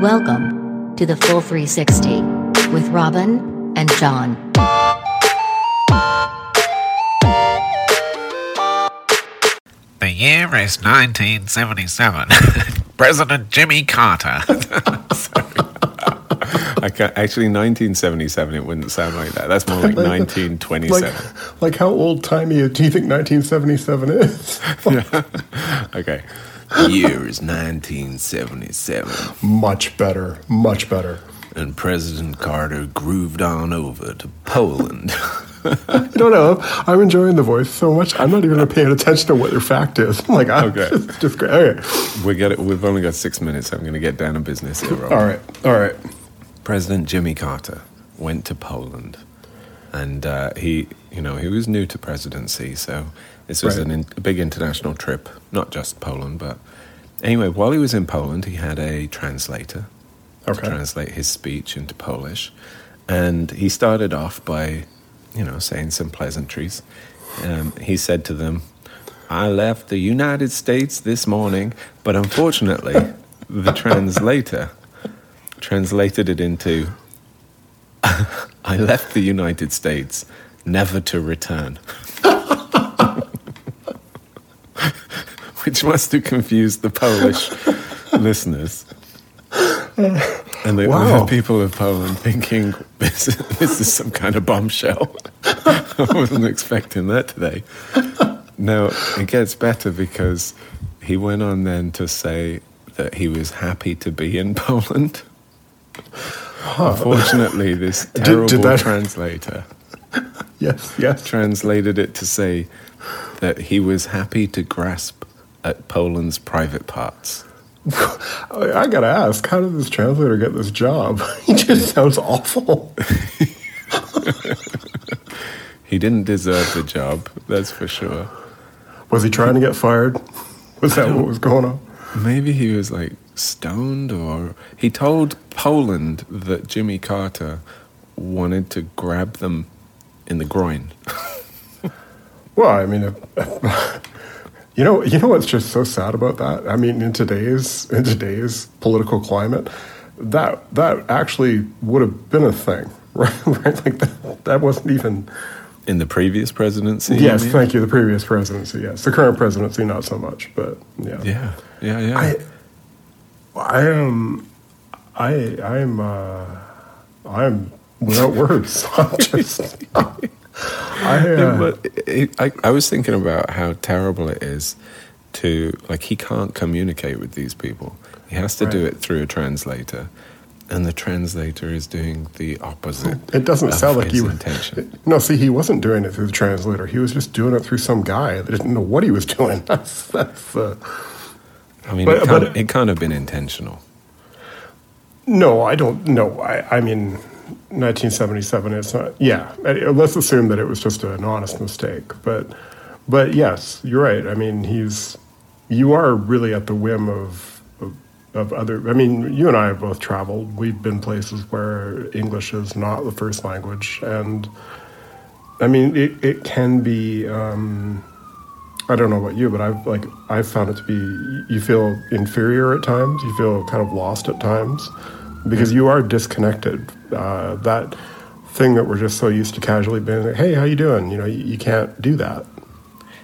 Welcome to the Full 360 with Robin and John. The year is 1977. President Jimmy Carter. I can't, actually, 1977, it wouldn't sound like that. That's more like 1927. Like, like how old timey do you think 1977 is? okay. The year is 1977, much better, much better. and President Carter grooved on over to Poland. I don't know. I'm enjoying the voice so much. I'm not even paying attention to what your fact is. I'm Like, I'm Okay. just, just great. Okay. we get it. We've only got six minutes. I'm going to get down to business here, Rob. All right. All right. President Jimmy Carter went to Poland, and uh, he, you know, he was new to presidency, so this was Right. an in, a big international trip, not just Poland, but anyway, while he was in Poland, he had a translator to translate his speech into Polish, and he started off by, you know, saying some pleasantries. Um, he said to them, "I left the United States this morning, but unfortunately, the translator." translated it into I left the United States never to return. Which must have confused the Polish listeners. And the Wow. people of Poland thinking this, this is some kind of bombshell. I wasn't expecting that today. Now, it gets better because he went on then to say that he was happy to be in Poland. Unfortunately, this terrible did that- translator Yes. Yes. translated it to say that he was happy to grasp at Poland's private parts. I, I gotta ask, how did this translator get this job? he just sounds awful. He didn't deserve the job, that's for sure. Was he trying to get fired? Was that what was going on? Maybe he was like stoned, or he told Poland that Jimmy Carter wanted to grab them in the groin. Well, I mean, you know, you know what's just so sad about that? I mean, in today's in today's political climate, that that actually would have been a thing, right? right? Like that, that wasn't even. In the previous presidency? Yes, mean? thank you. The previous presidency, yes. The current presidency, not so much, but yeah. Yeah, yeah, yeah. I, I am, I, I I'm uh, I am without words. I'm just, I, uh, it, I, I was thinking about how terrible it is to like he can't communicate with these people. He has to do it through a translator, and the translator is doing the opposite. It doesn't sound like he intention. No, see, he wasn't doing it through the translator. He was just doing it through some guy that didn't know what he was doing. That's that's. Uh, I mean, But- it, can't, but- it can't have been intentional. No, I don't. No, I. I mean, 1977. It's not. Yeah, uh, let's assume that it was just an honest mistake. But, but yes, you're right. I mean, he's. You are really at the whim of. of of other, I mean, you and I have both traveled. We've been places where English is not the first language, and I mean, it, it can be. Um, I don't know about you, but I've like I've found it to be. You feel inferior at times. You feel kind of lost at times because you are disconnected. Uh, that thing that we're just so used to casually being like, "Hey, how you doing?" You know, you, you can't do that.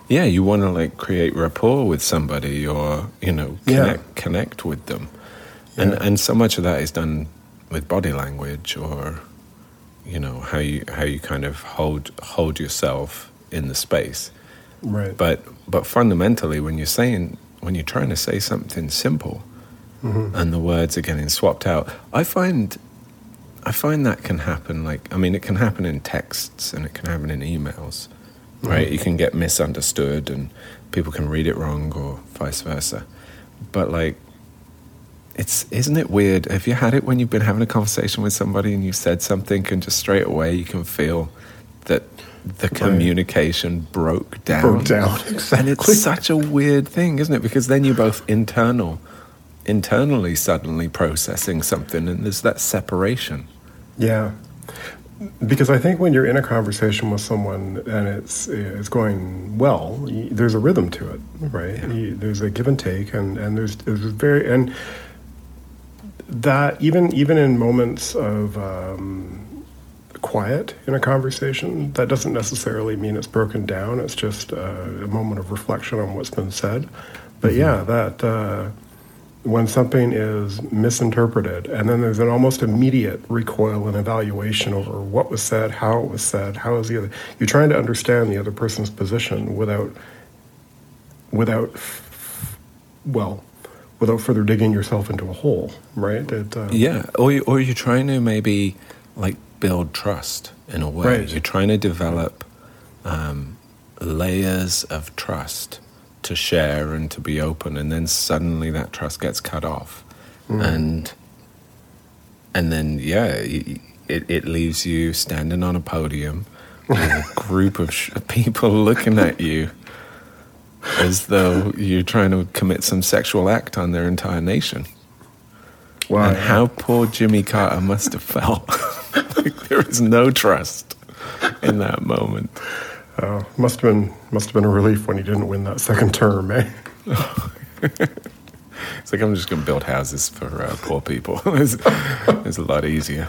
Yeah, you want to like create rapport with somebody, or you know, Yeah. connect connect with them, and Yeah. and so much of that is done with body language, or you know how you how you kind of hold hold yourself in the space. Right. But but fundamentally, when you're saying when you're trying to say something simple, mm-hmm. and the words are getting swapped out, I find I find that can happen. Like I mean, it can happen in texts and it can happen in emails, mm-hmm. right? You can get misunderstood and people can read it wrong or vice versa. But like. It's isn't it weird? Have you had it when you've been having a conversation with somebody and you said something and just straight away you can feel that the communication broke down. Broke down, exactly. And it's such a weird thing, isn't it? Because then you're both internal, internally suddenly processing something, and there's that separation. Yeah, because I think when you're in a conversation with someone and it's it's going well, there's a rhythm to it, right? Yeah. There's a give and take, and and there's there's very and that even even in moments of um, quiet in a conversation, that doesn't necessarily mean it's broken down. It's just uh, a moment of reflection on what's been said. But yeah, that uh, when something is misinterpreted, and then there's an almost immediate recoil and evaluation over what was said, how it was said, how is the other. You're trying to understand the other person's position without, without, well, without further digging yourself into a hole, right? It, uh, Yeah, or or you're trying to maybe like build trust in a way. Right. You're trying to develop um, layers of trust to share and to be open, and then suddenly that trust gets cut off, and and then yeah, it it leaves you standing on a podium with a group of sh- people looking at you. As though you're trying to commit some sexual act on their entire nation. Wow, And how poor Jimmy Carter must have felt. like there is no trust in that moment. uh, must have been must have been a relief when he didn't win that second term, eh? It's like I'm just going to build houses for uh, poor people. it's, it's a lot easier.